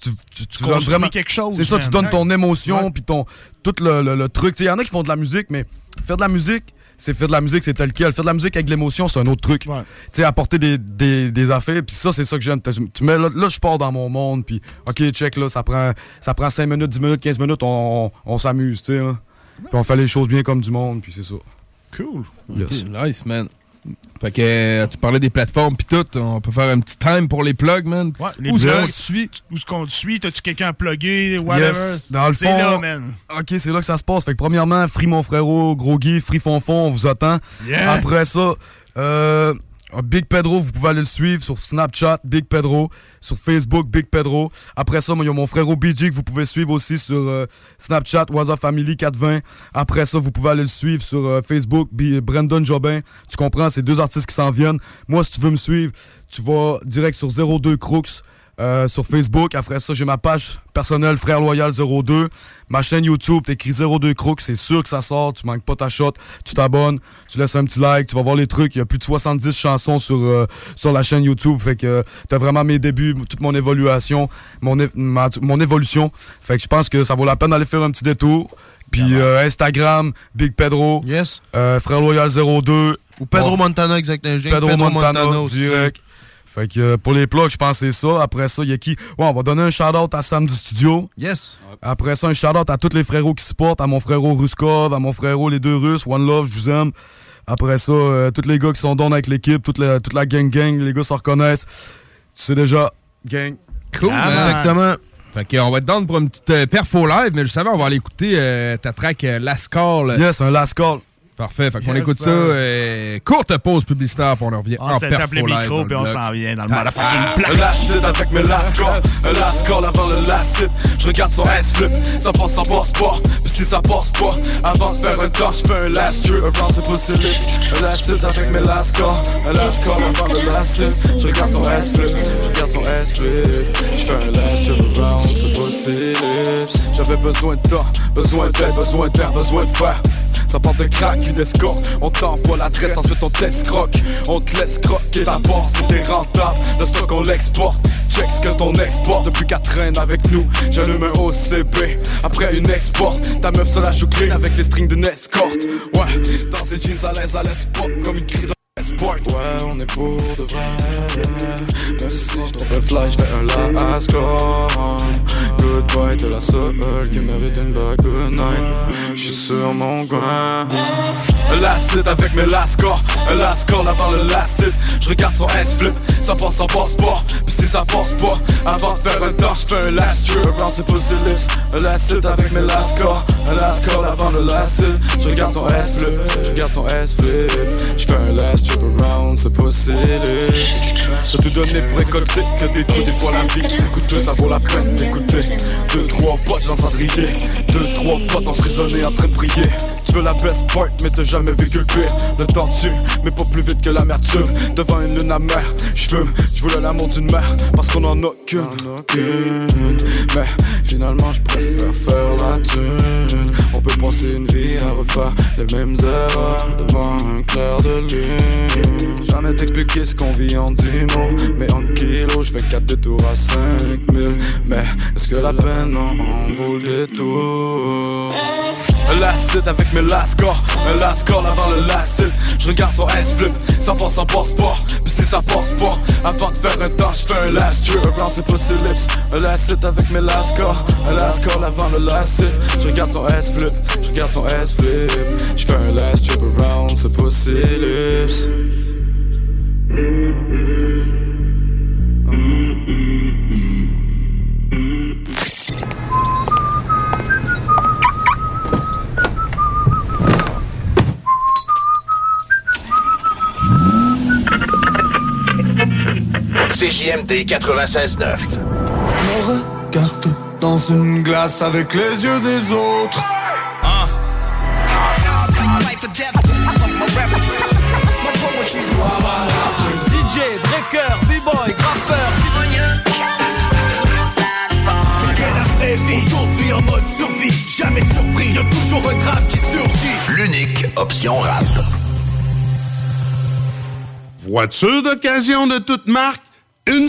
Tu, tu, tu, tu donnes vraiment quelque chose, C'est ça, tu donnes ton émotion, puis ton tout le, le- le truc. Il y en a qui font de la musique, mais faire de la musique, c'est faire de la musique, c'est tel quel. Faire de la musique avec de l'émotion, c'est un autre truc. Tu sais, apporter des, des, des affaires, puis ça, c'est ça que j'aime. Tu mets, là, là, je pars dans mon monde, puis OK, check, là, ça prend, ça prend 5 minutes, 10 minutes, 15 minutes, on, on s'amuse, tu sais. Puis on fait les choses bien comme du monde, puis c'est ça. Cool. Yes. Nice, man. Fait que euh, tu parlais des plateformes pis tout, on peut faire un petit time pour les plugs, man. Ouais, les Où qu'on te suit? Où est-ce qu'on te suit? T'as-tu quelqu'un à plugger? Whatever. Yes, dans le C'est fond. là, man. Ok, c'est là que ça se passe. Fait que premièrement, Free mon frérot, Gros Guy, Free Fonfon, on vous attend. Yeah. Après ça, euh, Big Pedro, vous pouvez aller le suivre sur Snapchat, Big Pedro, sur Facebook, Big Pedro. Après ça, il y a mon frérot BG vous pouvez suivre aussi sur euh, Snapchat, Waza Family 420. Après ça, vous pouvez aller le suivre sur euh, Facebook, Brandon Jobin. Tu comprends, c'est deux artistes qui s'en viennent. Moi, si tu veux me suivre, tu vas direct sur 02 Crooks. Euh, sur Facebook. Après ça, j'ai ma page personnelle Frère Loyal 02. Ma chaîne YouTube, t'écris 02 Crooks, c'est sûr que ça sort. Tu manques pas ta shot. Tu t'abonnes, tu laisses un petit like, tu vas voir les trucs. Il y a plus de 70 chansons sur, euh, sur la chaîne YouTube. Fait que euh, t'as vraiment mes débuts, toute mon évolution, mon, é- ma- mon évolution. Fait que je pense que ça vaut la peine d'aller faire un petit détour. Puis euh, Instagram, Big Pedro. Yes. Euh, Frère Loyal 02. Ou Pedro. Montana, exactement. J'ai Pedro, Montana, aussi. direct. Fait que euh, pour les plugs, je pense que c'est ça. Après ça, il y a qui? Ouais, on va donner un shout-out à Sam du studio. Yes. Après ça, un shout-out à tous les frérots qui supportent, à mon frérot Ruskov, à mon frérot les deux Russes, One Love, je vous aime. Après ça, euh, tous les gars qui sont down avec l'équipe, toute la, toute la gang gang, les gars se reconnaissent. Tu sais déjà, gang. Cool, Ah, man. Exactement. Fait que on va être down pour une petite euh, perfo live, mais je savais, on va aller écouter euh, ta track euh, Last Call. Yes, un last call. Parfait, fait qu'on Yes, écoute ça. sir. euh, courte pause publicitaire, puis on revient On en s'est perfo tapé le live micro, dans puis le on bloc. s'en vient dans le motherfucking plat. Un last hit avec mes last calls Un last call avant le last hit Je regarde son ass flip. Ça passe, ça passe pas. Puis si ça passe pas Avant de faire un touch Je fais un last trip. Around ses pussy lips. Un last hit avec mes last calls Un last call avant le last hit Je regarde son ass flip. Je regarde son ass flip. Je fais un last trip around ses pussy lips. J'avais besoin de temps Besoin d'aide, besoin d'air, besoin de faire Ça part de crack, une escorte. On t'envoie l'adresse, ensuite on t'escroque. On te laisse croquer d'abord, c'était rentable. Le stock, on l'exporte. Check ce que ton export depuis qu'elle traîne avec nous. J'allume un OCB. Après une export, ta meuf se lâche au clean avec les strings d'une escorte. Ouais, dans ses jeans à l'aise, à l'aise pop comme une crise de Sport. Ouais, on est pour de vrai. Même si je trouve un fly, j'fais un last call. Goodbye, t'es la seule qui mérite une bague good night. J'suis sur mon coin. Avec mes lascars. Un avant le lacet. J'regarde son S-flip. Ça passe en passe pas. Pis si ça passe pas, avant de faire un temps, j'fais un last year. Around ses pussy lips. Un lacet avec mes lascars. Un avant le lacet. J'regarde son S-flip. J'regarde son S-flip. J'fais un last trip around ses pussy lips. J'ai tout donné pour récolter que des coups. Des fois la vie, c'est coûteux, ça vaut la peine d'écouter. Deux, trois potes dans cendrier. Deux, trois potes emprisonnés en train de prier. Tu veux la best part, mais t'as jamais vécu le pire. Le temps tue, mais pas plus vite que l'amertume. Devant une lune amère, j'fume, j'voulais l'amour d'une mère, parce qu'on en a qu'une. Mais finalement, j'préfère faire la thune. On peut passer une vie à refaire les mêmes erreurs devant un clair de lune. Jamais t'expliquer ce qu'on vit en 10 mots, mais en kilos, j'fais 4 détours à 5000. Mais est-ce que la peine en vaut le détour? Lacet avec mes lascars, un avant le lacet. Je regarde son S-flip, ça passe en passe pas. Pis si ça passe pas, avant de faire un temps, j'fais un last year around ses pussy lips. Un lacet avec mes lascars, un lascar avant le lacet. Je regarde son S-flip, je regarde son S-flip. J'fais un last trip around ses pussy lips. CJMD 96.9. Je me regarde dans une glace avec les yeux des autres. DJ, breaker, b-boy, graffeur. Aujourd'hui en mode survie, jamais surpris, y'a toujours un crabe qui surgit. L'unique option rap. Voiture d'occasion de toute marque,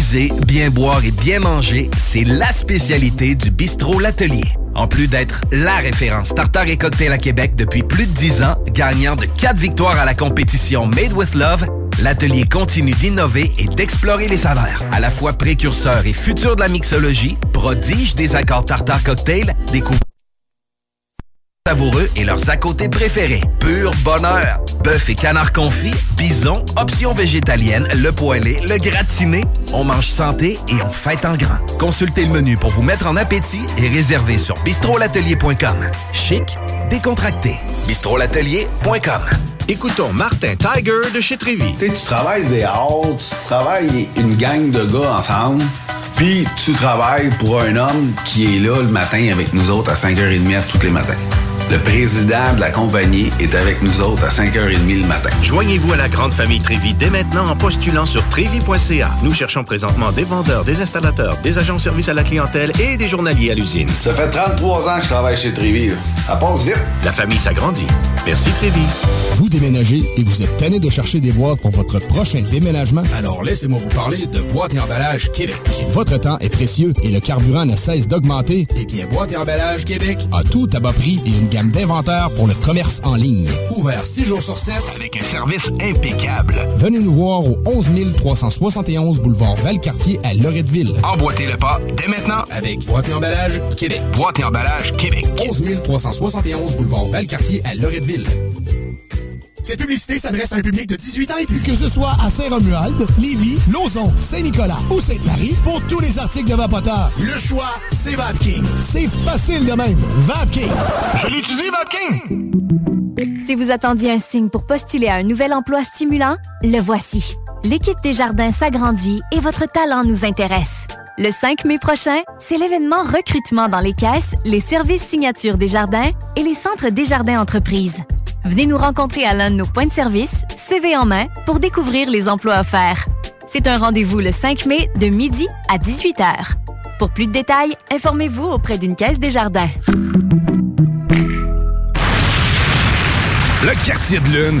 S'amuser, bien boire et bien manger, c'est la spécialité du bistrot L'Atelier. En plus d'être la référence tartare et cocktail à Québec depuis plus de 10 ans, gagnant de 4 victoires à la compétition Made with Love, l'atelier continue d'innover et d'explorer les saveurs. À la fois précurseur et futur de la mixologie, prodige des accords tartare cocktail, découvre savoureux et leurs à côté préférés. Pur bonheur. Bœuf et canard confit, bison, options végétaliennes, le poêlé, le gratiné. On mange santé et on fête en grand. Consultez le menu pour vous mettre en appétit et réservez sur bistrolatelier.com. Chic, décontracté. bistrolatelier.com. Écoutons Martin Tiger de chez Trévy. Tu sais, tu travailles des heures, tu travailles une gang de gars ensemble, puis tu travailles pour un homme qui est là le matin avec nous autres à 5h30 tous les matins. Le président de la compagnie est avec nous autres à 5h30 le matin. Joignez-vous à la grande famille Trévi dès maintenant en postulant sur trévi.ca. Nous cherchons présentement des vendeurs, des installateurs, des agents de service à la clientèle et des journaliers à l'usine. Ça fait 33 ans que je travaille chez Trévi. Ça passe vite. La famille s'agrandit. Merci Trévi. Vous déménagez et vous êtes tanné de chercher des boîtes pour votre prochain déménagement? Alors laissez-moi vous parler de Boîte et Emballage Québec. Votre temps est précieux et le carburant ne cesse d'augmenter. Eh bien, Boîte et Emballage Québec a tout à bas prix et une gamme d'inventaire pour le commerce en ligne. Ouvert 6 jours sur 7 Avec un service impeccable. Venez nous voir au 11 371 boulevard Valcartier à Loretteville. Emboîtez le pas dès maintenant avec Boîte et Emballage Québec. Boîte et Emballage Québec. 11 371 boulevard Valcartier à Loretteville. Cette publicité s'adresse à un public de 18 ans et plus. Que ce soit à Saint-Romuald, Lévis, Lauson, Saint-Nicolas ou Sainte-Marie, pour tous les articles de Vapoteur, le choix, c'est VapKing. C'est facile de même. VapKing. Je l'utilise, VapKing. Si vous attendiez un signe pour postuler à un nouvel emploi stimulant, le voici. L'équipe des jardins s'agrandit et votre talent nous intéresse. Le 5 mai prochain, c'est l'événement recrutement dans les caisses, les services signatures des jardins et les centres des jardins entreprises. Venez nous rencontrer à l'un de nos points de service, CV en main, pour découvrir les emplois offerts. C'est un rendez-vous le 5 mai de midi à 18h. Pour plus de détails, informez-vous auprès d'une caisse des jardins. Le quartier de lune,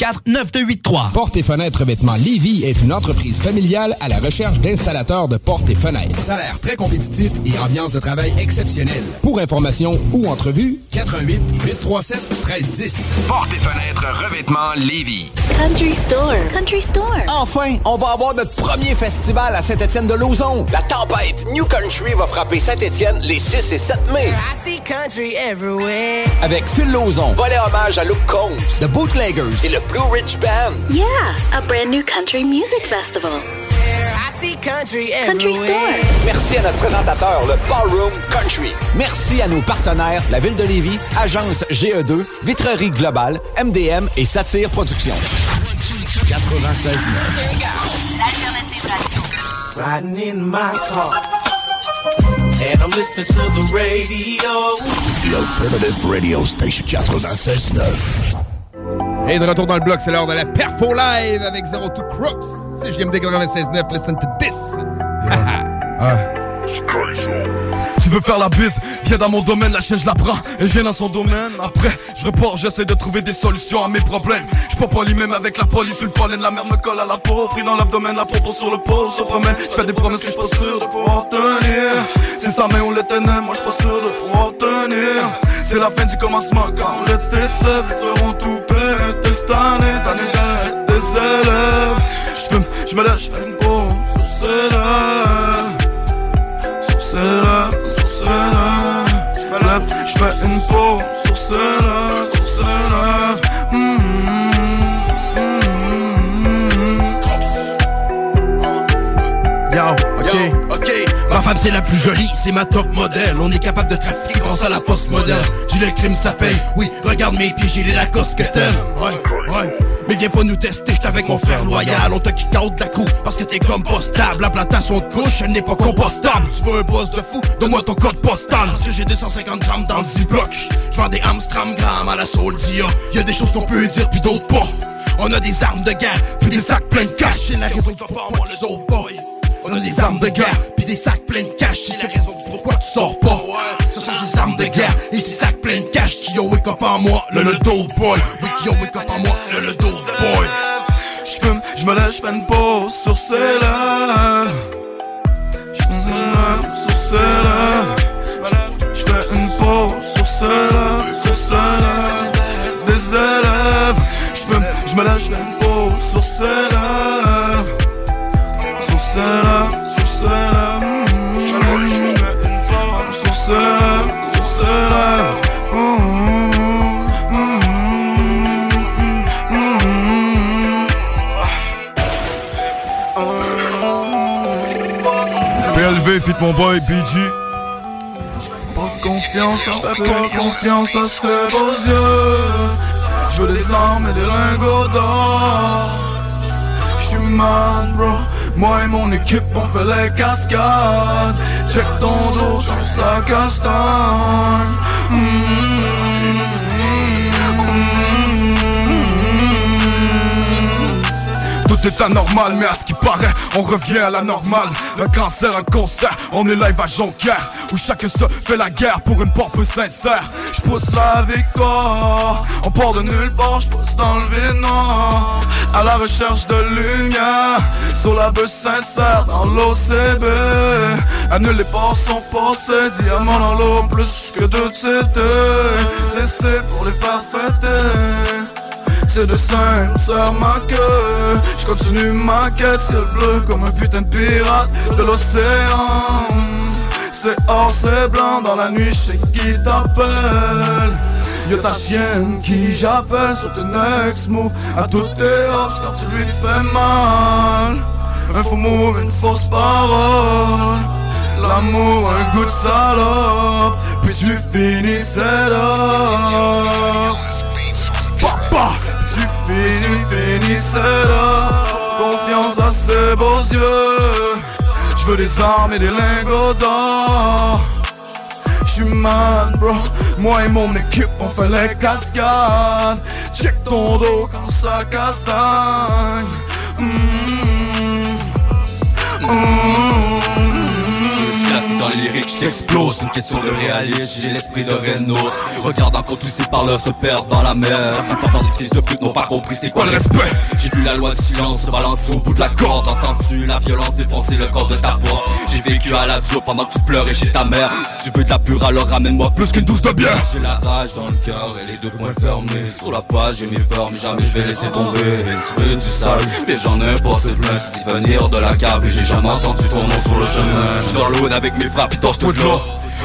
581-984-9283. Porte et fenêtres Vêtements Lévis est une entreprise familiale à la recherche d'installateurs de portes et fenêtres. Salaire très compétitif et ambiance de travail exceptionnelle. Pour information ou entrevue, 88 837 1310. Porte et fenêtres revêtements Lévis. Country Store. Country Store. Enfin, on va avoir notre premier festival à Saint-Étienne de Lauzon. La tempête New Country va frapper Saint-Étienne les 6 et 7 mai. Avec Phil Lauzon, volet hommage à Luke Combs, The Bootleggers et le Blue Ridge Band. Yeah, a brand new country music festival. Country, Country Store. Merci à notre présentateur, le Ballroom Country. Merci à nos partenaires, la Ville de Lévis, Agence GE2, Vitrerie Globale, MDM et Satire Productions. 96 L'alternative radio. Riding in my car. And I'm listening to the radio. L'Alternative Radio Station 96.9. Et de retour dans le bloc, c'est l'heure de la Perfo Live avec Zero to Crooks. C'est JMD 96.9, listen to this. Ah. Tu veux faire la bise, viens dans mon domaine, la chaîne je la prends et je viens dans son domaine. Après, je repars, j'essaie de trouver des solutions à mes problèmes. Je peux pas même avec la police sur le pollen, la mer me colle à la peau, pris dans l'abdomen, la propos sur le pôle, se promène. Je fais des promesses que je pas sûr de pouvoir tenir. C'est sa main ou l'éternel, moi je pas sûr de pouvoir tenir. C'est la fin du commencement quand l'été se feront tout péter cette année, es des élèves. Je fume, je me lève, je une pause sur lèvres. Lèvres, sur lèvres. Je fais une pause sur lèvres, sur lèvres. Yo, ok, ok. Ma femme c'est la plus jolie, c'est ma top modèle. On est capable de trafiquer grâce à la poste modèle. J'ai le crime, ça paye. Oui, regarde mes pieds, j'ai les Lacoste que t'aimes. Ouais, ouais. Mais viens pas nous tester, j'étais avec mon frère loyal. On te kick out de la crew parce que t'es compostable. La plantation de couche, elle n'est pas compostable. Tu veux un boss de fou, donne-moi ton code postal. Parce que j'ai 250 grammes dans le Z-Block. J'vends des Amstram grammes à la Soul Dia. Y'a des choses qu'on peut dire pis d'autres pas. On a des armes de guerre, puis des sacs pleins de cash. C'est la raison que pas moi le Soul Boy. On a des armes de guerre, puis des sacs pleins de cash. C'est la raison du pourquoi tu sors pas. Ouais, ce sont des armes de guerre et sacs pleins de cash ont wake up en moi, le le dope boy. Oui, ont wake up en moi, le le dope boy. J'fume, j'me lève, j'fais une pause sur ses lèvres. J'me lève sur ses lèvres. J'fais une pause sur ses lèvres, sur ses lèvres. Des élèves. J'fume, j'me lève, j'fais une pause sur ses lèvres. Sur ses lèvres, sur ses lèvres. J'fais une pause sur ses lèvres, Fit mon boy BG. Pas confiance à ses pas confiance à ses beaux yeux. Je veux des armes et des lingots d'or. J'suis mad, bro. Moi et mon équipe, on fait les cascades. Check ton dos quand ça castagne. Tout anormal, mais à ce qui paraît, on revient à la normale. Un cancer, un concert, on est live à Jonquière, où chacun se fait la guerre pour une porte sincère. Je pousse la victoire, on part de nulle part, je pousse dans le vide noir. À la recherche de lumière, sur la bœuf sincère dans l'OCB. Annule les ports sont passés, diamants dans l'eau, plus que deux. C'est c'est pour les faire fêter. C'est de simple, sœur ma queue Je continue ma quête, ciel bleu comme un putain de pirate de l'océan. C'est or, c'est blanc, dans la nuit, je sais qui t'appelle. Y'a ta chienne qui j'appelle sur tes next move. À toutes tes hops quand tu lui fais mal. Un faux move, une fausse parole. L'amour, un goût de salope. Puis tu finis là Papa finis c'est là Confiance à ses beaux yeux. Je veux des armes et des lingots d'or. J'suis mad bro. Moi et mon équipe on fait les cascades. Check ton dos quand ça castagne. Mm classique dans les lyriques, je t'explose. Une question de réalisme, j'ai l'esprit de Renos. Regarde encore tous ces parleurs se perdent dans la mer. Pas dans ces fils de pute n'ont pas compris c'est quoi le respect. J'ai vu la loi du silence se balancer au bout de la corde. Entends-tu la violence défoncer le corps de ta porte? J'ai vécu à la dure pendant que tu pleurais chez ta mère. Si tu veux de la pure, alors ramène-moi plus qu'une douce de bière. J'ai la rage dans le cœur et les deux poings fermés. Sur la page, j'ai mes peurs, mais jamais je vais laisser tomber. Veux du sale, les gens n'importe c'est plein. Tu venir de la cave et j'ai jamais entendu ton nom sur le chemin. J'suis dans avec mes frappes, torche tout de.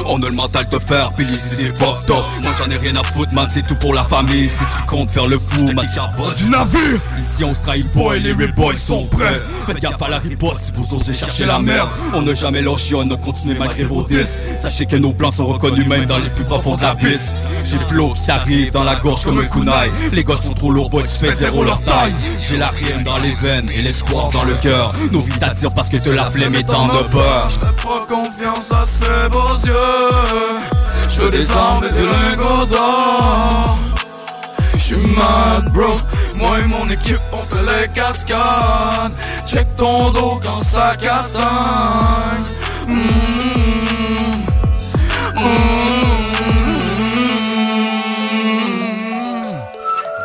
On a le mental de faire, puis les idées fucked up. Moi j'en ai rien à foutre, man, c'est tout pour la famille. Si tu comptes faire le fou, man, du navire. Ici on se trahit pas et les real boys sont prêts. Faites gaffe à la riposte si vous osez chercher la merde. On n'a jamais lâché, on a continué malgré vos disques. Sachez que nos plans sont reconnus même dans les plus profonds de la vis. J'ai le flow qui t'arrive dans la gorge comme un kunai. Les gars sont trop lourds, boy, tu fais zéro leur taille. J'ai la rime dans les veines et l'espoir dans le cœur. Nos vies t'attirent parce que te la flemme est en de peur. J'fais pas confiance à ces beaux yeux Je veux des armes et des lingots d'or J'suis mad bro Moi et mon équipe on fait les cascades Check ton dos quand ça castagne Mmh.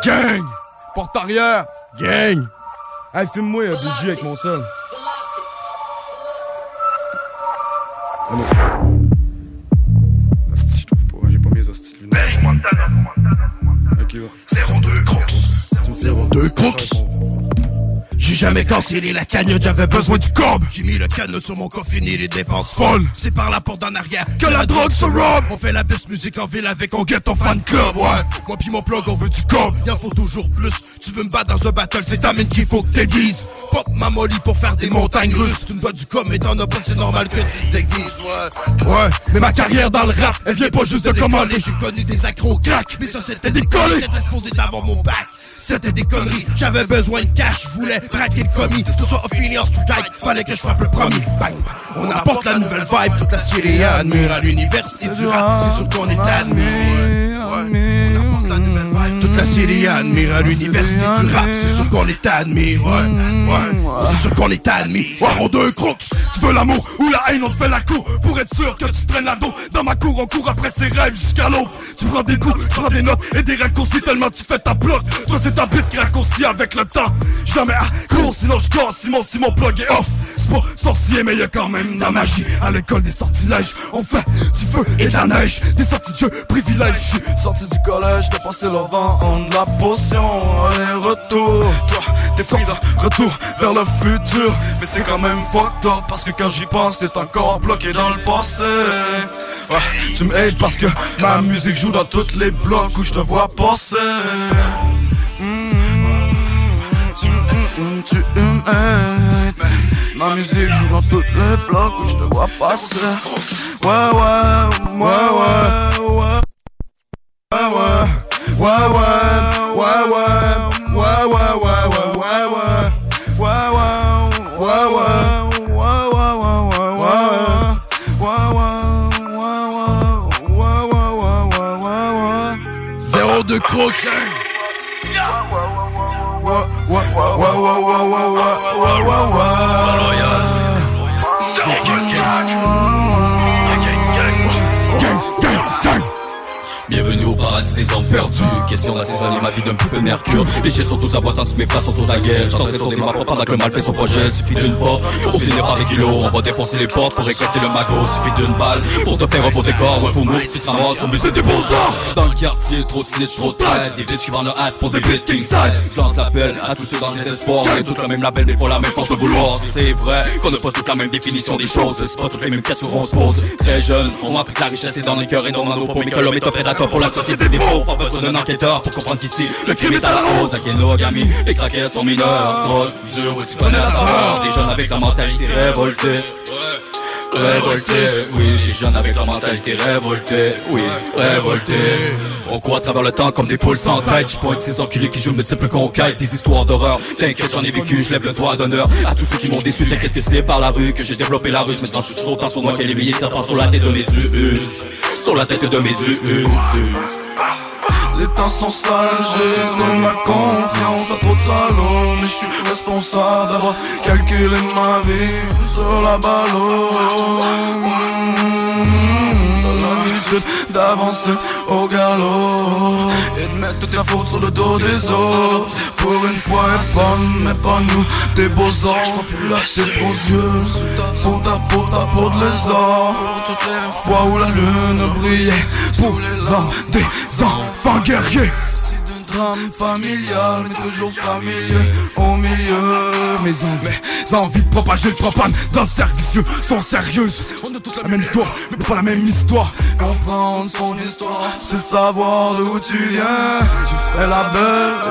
Gang! Porte arrière! Gang! Hey, filme-moi un BG avec mon seul. 02 02 02 02 j'ai jamais cancellé la cagnotte, j'avais besoin du cob. J'ai mis le canot sur mon coffre, fini les dépenses folles. C'est par la porte en arrière que la drogue se robe. On fait la best musique en ville avec on get ton fan club, ouais. Moi pis mon plug, on veut du cob. Y'en faut toujours plus. Tu veux me battre dans un battle, c'est ta mine qu'il faut que t'aiguises. Pop ma molly pour faire des montagnes russes. Tu me dois du cob, mais t'en as pas, c'est normal que tu te déguises, ouais. Ouais, mais ma carrière dans le rap, elle vient pas juste de commander. J'ai connu des accros crack, mais ça c'était décollé. J'étais supposé d'avoir mon bac. C'était des conneries, j'avais besoin de cash, je voulais braquer le commis. Ce soit Ophélie en Strike, fallait que je frappe le premier. Bang! On apporte la nouvelle vibe, toute la Syrie admire à l'université du rap. C'est sûr qu'on est admis. Ouais. La toute la Syrie admire à l'université du rap. C'est sûr qu'on est admis. Ouais, ouais. C'est sûr qu'on est admis. Ouais, on deux crooks. Tu veux l'amour ou la haine, on te fait la cour. Pour être sûr que tu traînes la dos. Dans ma cour, on court après ses rêves jusqu'à l'aube. Tu prends des coups, je prends des notes et des raccourcis tellement tu fais ta bloc. Toi, c'est ta bite qui raccourcit avec le temps. Jamais à court, sinon je casse. Simon, si mon plug est off. Pas sorcier, mais y a quand même de la magie. À l'école des sortilèges, on fait du feu et de la neige. Des sorties de jeu, privilèges. Sorti du collège, t'as passé le vent en de la potion, allez retour Toi, t'es de retour vers le futur. Mais c'est quand même fucked up Parce que quand j'y pense, t'es encore bloqué dans le passé. Ouais, tu me hates parce que ma musique joue dans tous les blocs où je te vois passer. Tu me- tu me Ma musique joue dans tous les blocs où je te vois passer Ouais, ouais, ouais, ouais, ouais Ouais, ouais, ouais, ouais, ouais, ouais, ouais, ouais, ouais, ouais, ouais, ouais, ouais, ouais, des hommes perdus. Question d'assaisonner ma vie d'un petit peu de mercure. Les chiens sont tous à boîte, mes frères sont tous à guerre. J'entends sur des maps pendant que le mal fait son projet. Suffit d'une porte pour finir par des kilos. On va défoncer les portes pour récolter le magot. Suffit d'une balle pour te faire reposer corps Ouais faut mourir, tu te ramasses au musée des beaux-arts. Dans le quartier, trop de snitch, trop de Des bitches qui vendent le ass pour des bits king size. Je lance l'appel à tous ceux dans les espoirs. On tous le même label mais pas la même force de vouloir. C'est vrai qu'on n'a pas toute la même définition des choses. C'est pas toutes les mêmes questions qu'on se pose. Très jeune, on m'a appris que la richesse est dans les cœurs et non dans nos paumes. Mais que l'homme est un prédateur pour la société des pauvres Pas besoin d'un enquêteur pour comprendre qu'ici le crime est à la hausse Avec l'endogamie, les craquettes sont mineurs Drogue, dur, oui tu connais la saveur? Des jeunes avec la mentalité révoltée Révolté, oui, des jeunes avec la mentalité révoltée, oui, révolté. On court à travers le temps comme des poules sans tête. Je pointe ces enculés qui jouent multiples conquêtes, des histoires d'horreur. T'inquiète, j'en ai vécu, je lève le doigt d'honneur à tous ceux qui m'ont déçu. T'inquiète que c'est par la rue que j'ai développé la ruse. Maintenant je suis sautant sur moi qu'elle est serpents sur la tête de mes dieux. Sur la tête de mes dieux. Les temps sont sales, j'ai donné ma confiance à trop de salauds Mais je suis responsable d'avoir calculé ma vie sur la ballon D'avancer au galop. Et de mettre toute la faute sur le dos des autres. Pour une fois et pas, mais pas nous. Des beaux anges, plus à tes beaux yeux. Sous ta peau, ta peau de lézard. Pour toutes les fois où la lune brillait. Pour les hommes, des enfants guerriers drame familial, mais toujours familier Au milieu, mes envies, mes envies de propager le propane Dans le cercle vicieux sont sérieuses. On a toute la même histoire, mais pas la même histoire. Comprendre son histoire, c'est savoir d'où tu viens. Tu fais la belle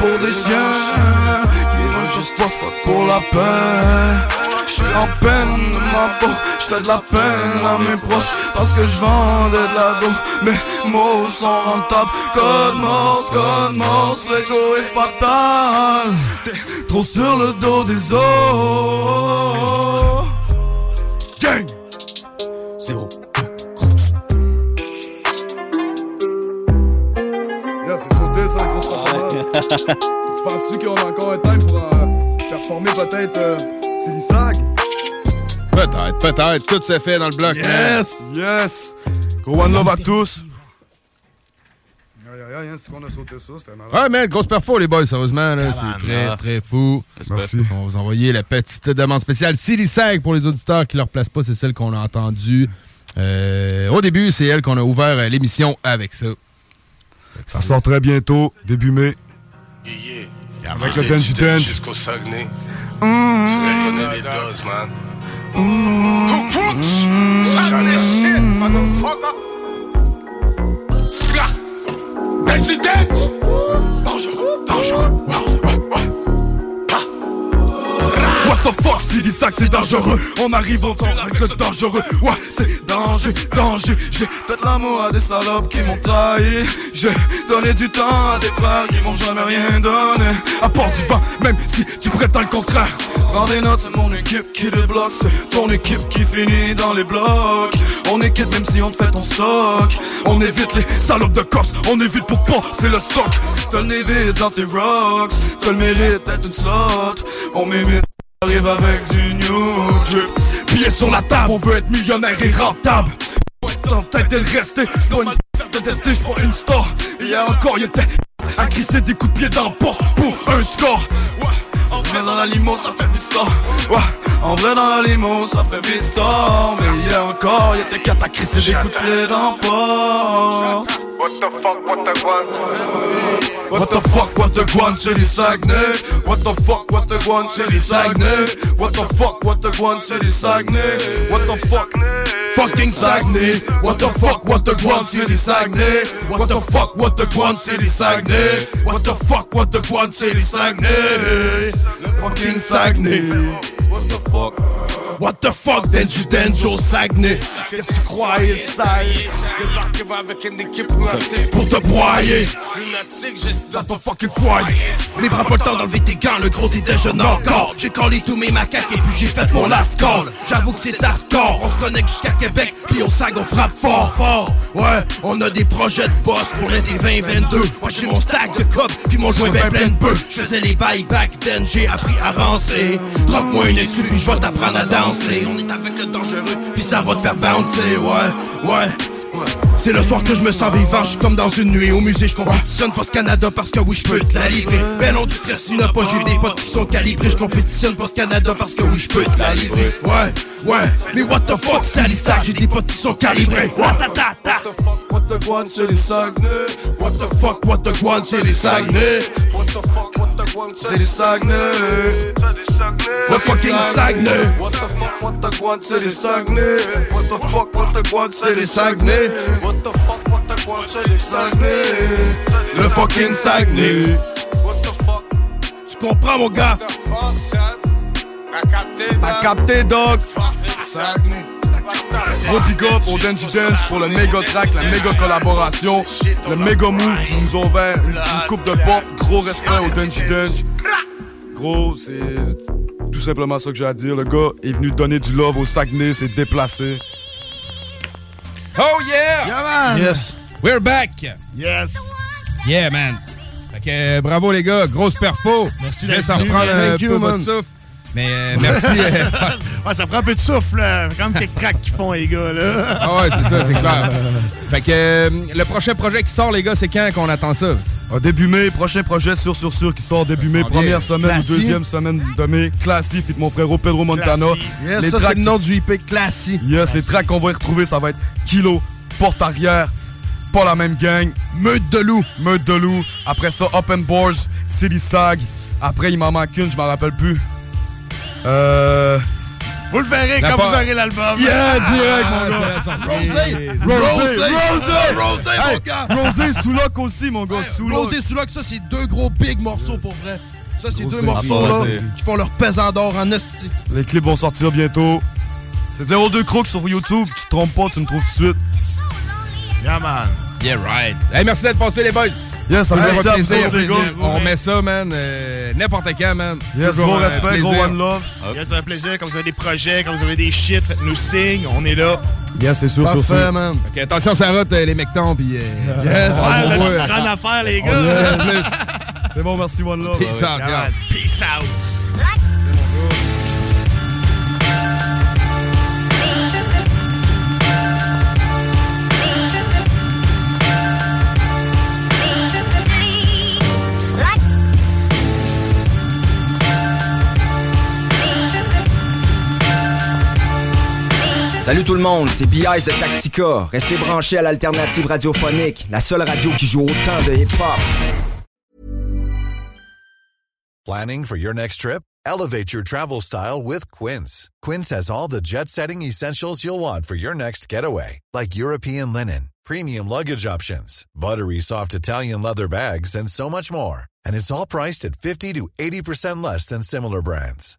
pour des chiens Qui veulent juste fuck pour la paix je suis en peine de ma peau, je de la peine à mes proches Parce que je vendais de la dope, mes mots sont rentables. Code morse, code morse, l'ego est fatal. T'es trop sur le dos des autres. Gang! Zéro. Yeah, c'est sauté ça, grosse. Tu penses-tu qu'on a encore un time pour euh, performer peut-être euh, Silly Sag? Peut-être, peut-être. Tout se fait dans le bloc. Yes! Yes! Gros one love à tous! Aïe aïe aïe, hein, c'est qu'on a sauté ça, c'était malade. Ouais, man, grosse perfo, les boys, sérieusement. là, C'est très, très fou. Merci. On va vous envoyer la petite demande spéciale. Silly Sag, pour les auditeurs qui ne leur placent pas, c'est celle qu'on a entendue. Euh, au début, c'est elle qu'on a ouvert euh, l'émission avec ça. Ça sort très bientôt, début mai. Avec le Denji Denj. Jusqu'au Saguenay. Mmh. Reconnais les doses, man. Two crooks. Saguenay shit, motherfucker. Denj. Dangereux, dangereux. The fuck, c'est des sacs, c'est dangereux. On arrive en temps avec le dangereux. Ouais, c'est danger, danger. J'ai fait l'amour à des salopes qui m'ont trahi. J'ai donné du temps à des frères qui m'ont jamais rien donné. Part du vent, même si tu prétends le contraire. Prends des notes, c'est mon équipe qui débloque. C'est ton équipe qui finit dans les blocs. On est quitte même si on te fait ton stock. On évite les salopes de cops. On évite pour pas, c'est le stock. T'as le dans tes rocks. T'as le mérite d'être une slot. On m'imite. Arrive avec du new drip. Pieds sur la table, on veut être millionnaire et rentable. Dans tête et le rester J'dois une faire de tester, j'prends une star Hier encore, y'était à crisser des coups de pied dans le porte pour un score. Ouais, en vrai dans la limo, ça fait vista. Ouais, en vrai dans la limo, ça fait vista. Mais hier encore, y'était quatre à crisser des coups de pied dans le porte What the fuck, what the guan? What the fuck, what the guan, c'est les Saguenay What the fuck, what the guan, c'est les Saguenay What the fuck, what the guan, c'est les Saguenay What the fuck, fucking Saguenay. What the fuck, what the guan, c'est les Saguenay. What the fuck, what the guan, c'est les Saguenay. What the fuck, what the guan, les Saguenay. Fucking Saguenay. What the fuck? What the fuck, Denji Denjo Saguenay. Qu'est-ce que tu croyais, Saguenay Débarquez avec une équipe massive Pour te broyer. Lunatique juste dans ton fucking foyer. Mais prends pas le temps d'enlever tes gants, le gros déjà encore. J'ai collé tous mes macaques et puis j'ai fait mon last call J'avoue que c'est hardcore, on se connecte jusqu'à Québec Puis on sag, on frappe fort fort. Ouais, on a des projets de boss pour l'été 2022 Moi j'ai mon stack de cop, puis mon joint ben plein de bœufs J'faisais les bails back then, j'ai appris à rancer Drop-moi une excuse puis j'vais t'apprendre à danser. On est avec le dangereux, puis ça va te faire bouncer. Ouais, ouais c'est le soir que je me sens vivant, je comme dans une nuit Au musée, je compétitionne Post Canada parce que oui, je peux te la livrer. Ben non, du stress, il n'a pas, j'ai des potes qui sont calibrés. Je compétitionne Post Canada parce que oui, je peux te la livrer. Ouais, ouais, mais what the fuck, salissage, j'ai des potes qui sont calibrés. What the fuck, what the guan, c'est les Saguenay. What the fuck, what the guan, c'est les Saguenay The fucking Saguenay. What the fuck, what the guan, c'est les Saguenay. What the fuck, what the guan, c'est les Saguenay. What the fuck, what the guan, c'est les Saguenay. Le fucking Saguenay. What the fuck, Tu comprends mon gars? What the fuck, son? T'as capté, Doc Gros big up au Denji Dance pour le méga track, la méga collaboration, le méga move qui nous a ouvert une, une coupe de porte. Gros respect au Denji Dance. Gros, c'est tout simplement ça que j'ai à dire. Le gars est venu donner du love au Saguenay, s'est déplacé. Oh yeah! Yeah, man! Yes. We're back! Yes! Yeah, man! Fait que bravo les gars, grosse perfo. Merci d'être en venu. un peu man. votre souffle. Mais euh, merci. euh, Ouais, ça prend un peu de souffle, là. Quand même quelques tracks qu'ils font, les gars, là. ah ouais, c'est ça, c'est clair. Fait que euh, le prochain projet qui sort, les gars, c'est quand qu'on attend ça? Ah, début mai, prochain projet sûr sûr sûr qui sort début mai, sent première bien. semaine Classy. ou deuxième semaine de mai. Classy, fit mon frérot Pedro Montana. Yes, Les ça, tracks- le nom du IP classique. Yes, les tracks qu'on va y retrouver, ça va être Kilo, Porte Arrière, pas la même gang, Meute de loup, Meute de loup. Après ça, Open Boars, City Sag. Après, il m'en manque une, je m'en rappelle plus. Euh. Vous le verrez quand vous aurez l'album. Yeah, direct, mon Ah, gars. Rosé! Rosé, Rosé! Mon gars! Rosé, sous lock aussi, mon gars. Rosé sous lock, ça, c'est deux gros big morceaux pour vrai. Ça, c'est Rosé. deux morceaux Ah, là, Rosé. qui font leur pesant d'or en esti. Les clips vont sortir bientôt. C'est 02 Crooks sur YouTube, tu te trompes pas, tu me trouves tout de suite. Yeah, man. Yeah, right. Hey, merci d'être passés, les boys. Yes, ça fait ça plaisir, les gars. On met ça, man, euh, n'importe quand, man. Yes, Toujours gros respect, gros one love. Yes, ça fait plaisir. Quand vous avez des projets, quand vous avez des shit, faites-nous signe. On est là. Yes, c'est sûr, sur sûr. man. Ok, attention, ça route, euh, les mectons, puis... euh, Yes, Ouais, grande affaire, les gars. yes. C'est bon, merci, one love. Peace out. Peace out. Salut tout le monde, c'est B.I.S. de Tactica. Restez branchés à l'alternative radiophonique, la seule radio qui joue autant de hip-hop. Planning for your next trip? Elevate your travel style with Quince. Quince has all the jet setting essentials you'll want for your next getaway, like European linen, premium luggage options, buttery soft Italian leather bags, and so much more. And it's all priced at 50 to 80% less than similar brands.